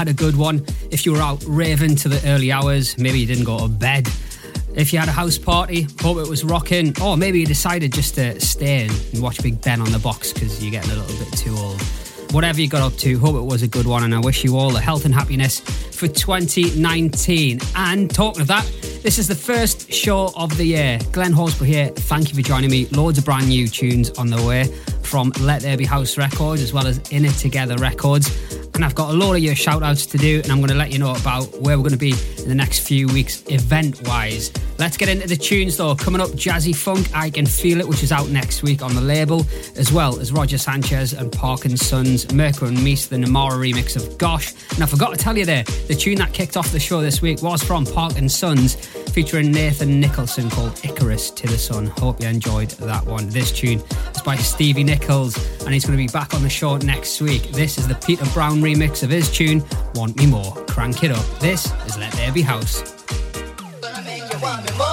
Had a good one. If you were out raving to the early hours, maybe you didn't go to bed. If you had a house party, hope it was rocking. Or maybe you decided just to stay and watch Big Ben on the box because you're getting a little bit too old. Whatever you got up to, hope it was a good one, and I wish you all the health and happiness for 2019. And talking of that, this is the first show of the year. Glenn Horsburgh here. Thank you for joining me. Loads of brand new tunes on the way from Let There Be House Records as well as In It Together Records. And I've got a lot of your shout outs to do, and I'm going to let you know about where we're going to be in the next few weeks, event wise. Let's get into the tunes though. Coming up, Jazzy Funk, I Can Feel It, which is out next week on the label, as well as Roger Sanchez and Park and Sons, Mirko and the Namara remix of Gosh. And I forgot to tell you there, the tune that kicked off the show this week was from Park and Sons, featuring Nathan Nicholson called Icarus to the Sun. Hope you enjoyed that one. This tune is by Stevie Nichols, and he's going to be back on the show next week. This is the Peter Brown remix of his tune, Want Me More. Crank it up. This is Let There Be House. Come on,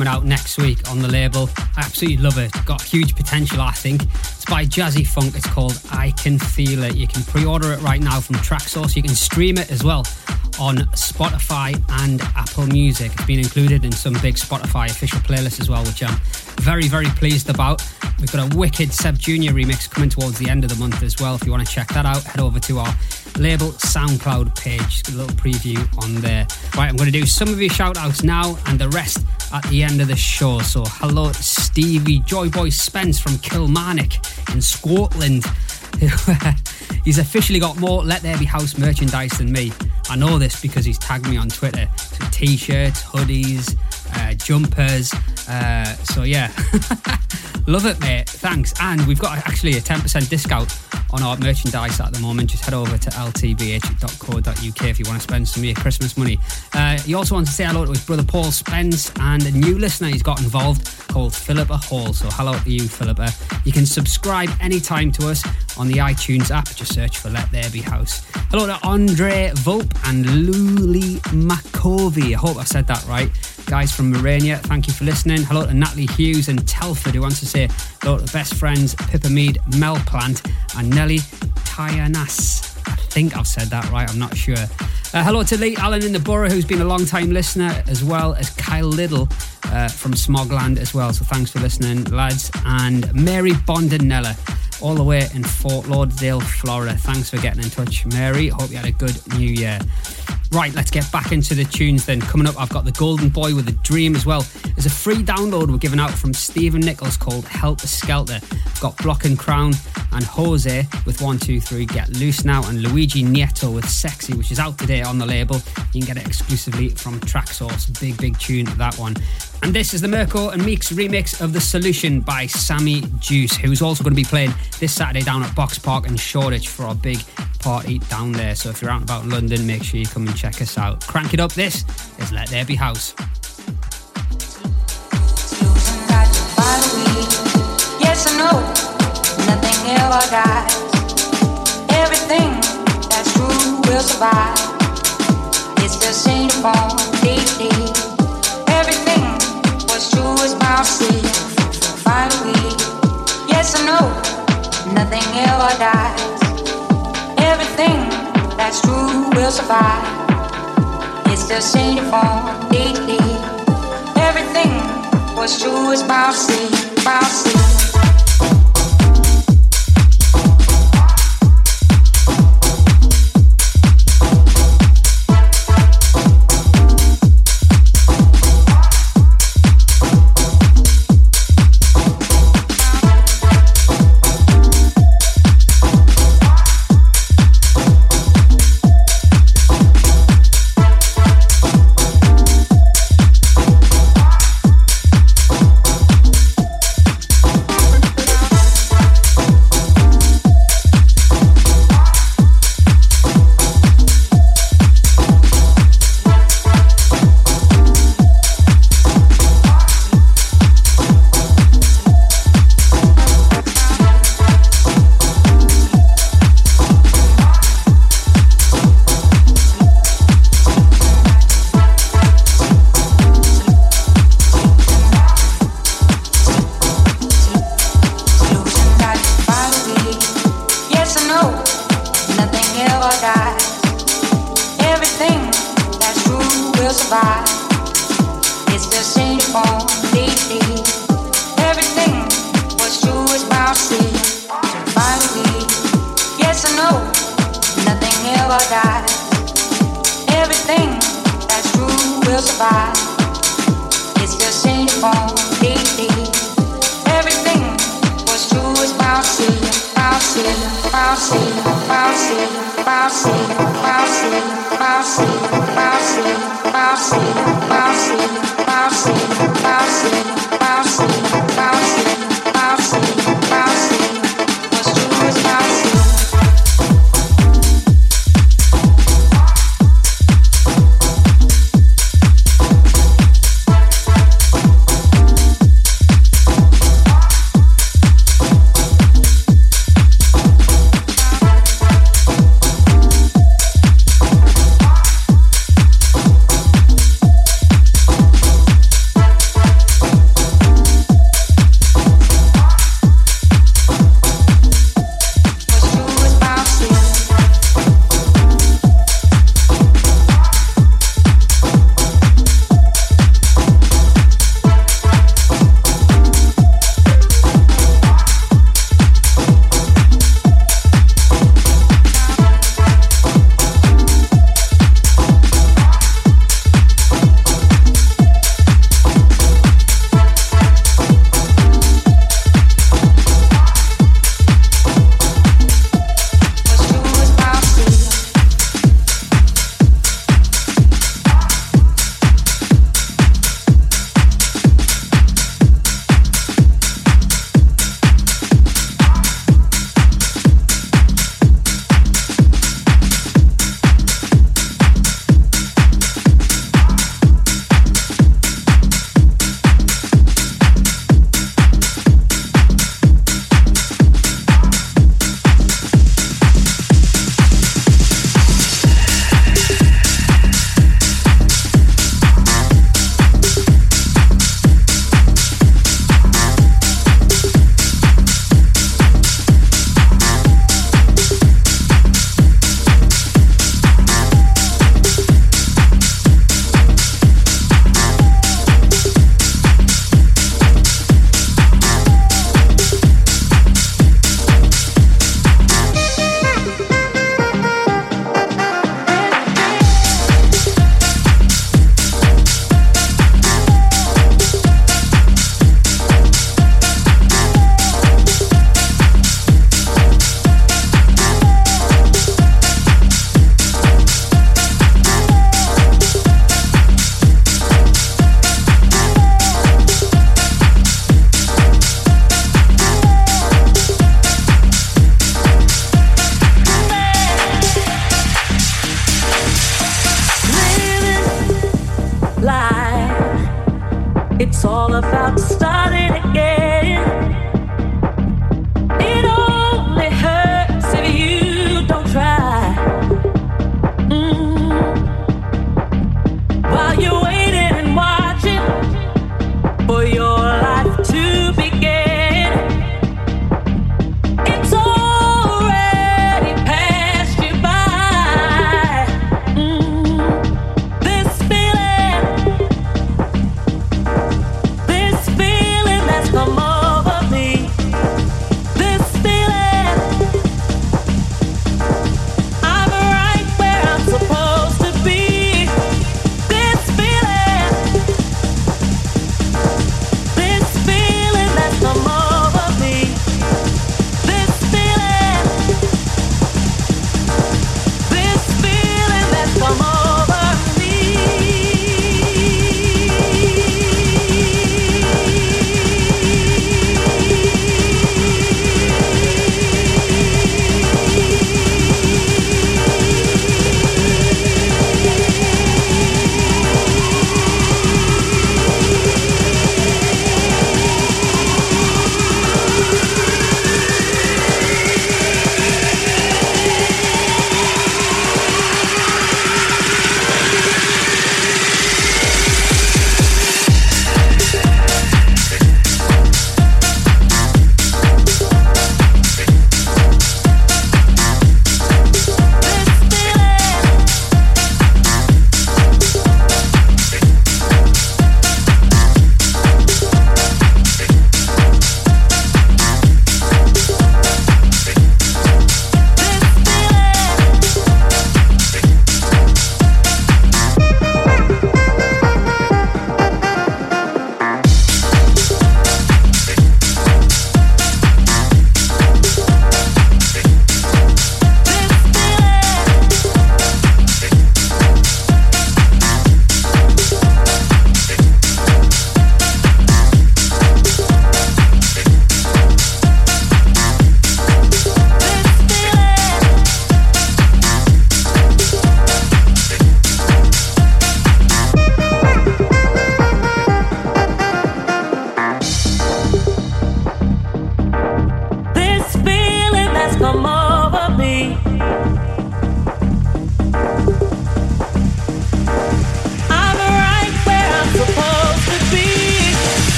coming out next week on the label. I absolutely love it. Got huge potential, I think. It's by Jazzy Funk. It's called I Can Feel It. You can pre order it right now from Traxsource. You can stream it as well on Spotify and Apple Music. It's been included in some big Spotify official playlists as well, which I'm very, very pleased about. We've got a wicked Sebb Junior remix coming towards the end of the month as well. If you want to check that out, head over to our label SoundCloud page. A little preview on there. Right, I'm going to do some of your shout outs now and the rest at the end of the show. So, hello, Stevie Joyboy Spence from Kilmarnock in Scotland. he's officially got more Let There Be House merchandise than me. I know this because he's tagged me on Twitter. So t shirts, hoodies, uh, jumpers. Uh, so yeah, love it, mate. Thanks. And we've got actually a 10% discount on our merchandise at the moment. Just head over to ltbh.co.uk if you want to spend some of your Christmas money. Uh, he also wants to say hello to his brother Paul Spence and a new listener he's got involved called Philippa Hall. So hello to you, Philippa. You can subscribe anytime to us on the iTunes app. Just search for Let There Be House. Hello to Andre Volpe and Luli Makovi. I hope I said that right guys from Morania, thank you for listening. Hello to Natalie Hughes and Telford, who wants to say hello to best friends Pippa Mead, Mel Plant, and Nelly Tyanas. I think I've said that right, I'm not sure. Uh, hello to Lee Allen in the Borough, who's been a long time listener, as well as Kyle Little uh, from Smogland as well. So thanks for listening, lads. And Mary Bondanella, all the way in Fort Lauderdale, Florida. Thanks for getting in touch, Mary. Hope you had a good new year. Right, let's get back into the tunes then. Coming up, I've got The Golden Boy with a Dream as well. There's a free download we're giving out from Stephen Nichols called Helter Skelter. I've got Block and Crown and Jose with 123 Get Loose Now and Luigi Nieto with Sexy, which is out today on the label. You can get it exclusively from Traxsource. Big, big tune, that one. And this is the Mirko and Meex remix of The Solution by Sammy Juice, who's also going to be playing this Saturday down at Boxpark in Shoreditch for our big party down there. So if you're out and about London, make sure you come and check us out. Crank it up. This is Let There Be House. Yes nothing ever dies. Everything that's true will survive. It's the same form, Everything nothing ever dies everything that's true will survive. It's the same form, daily. Everything was true as bouncy, bouncy. passing, passing, passing, passing, passing, passing.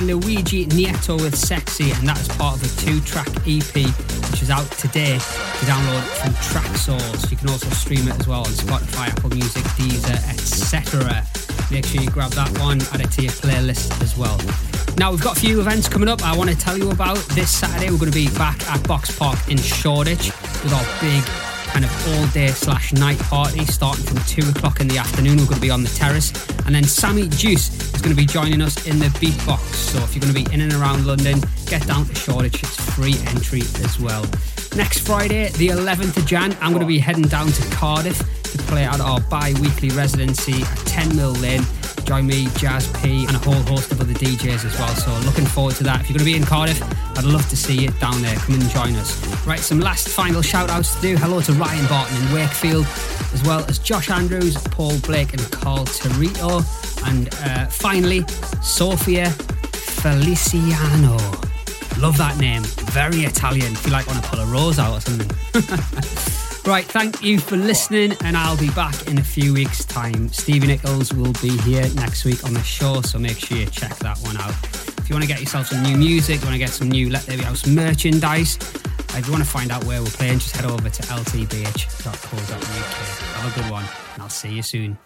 Luigi Nieto with Sexy, and that is part of a two track EP which is out today to download from Traxsource. You can also stream it as well on Spotify, Apple Music, Deezer, etc. Make sure you grab that one, add it to your playlist as well. Now, we've got a few events coming up I want to tell you about. This Saturday, we're going to be back at Boxpark in Shoreditch with our big kind of all day slash night party starting from 2 o'clock in the afternoon. We're going to be on the terrace. And then Sammy Juice is going to be joining us in the beatbox. So if you're going to be in and around London, get down to Shoreditch. It's free entry as well. Next Friday, the 11th of Jan, I'm going to be heading down to Cardiff to play at our bi weekly residency at 10 Mill Lane join me, Jazz P, and a whole host of other DJs as well. So looking forward to that. If you're going to be in Cardiff, I'd love to see you down there. Come and join us. Right, some last final shout outs to do. Hello to Ryan Barton in Wakefield, as well as Josh Andrews, Paul Blake, and Carl Torito. And uh, finally, Sofia Feliciano. Love that name. Very Italian. Feel like want to pull a rose out or something. Right, thank you for listening, and I'll be back in a few weeks' time. Stevie Nichols will be here next week on the show, so make sure you check that one out. If you want to get yourself some new music, you want to get some new Let There Be House merchandise, uh, if you want to find out where we're playing, just head over to ltbh.co.uk. Have a good one, and I'll see you soon.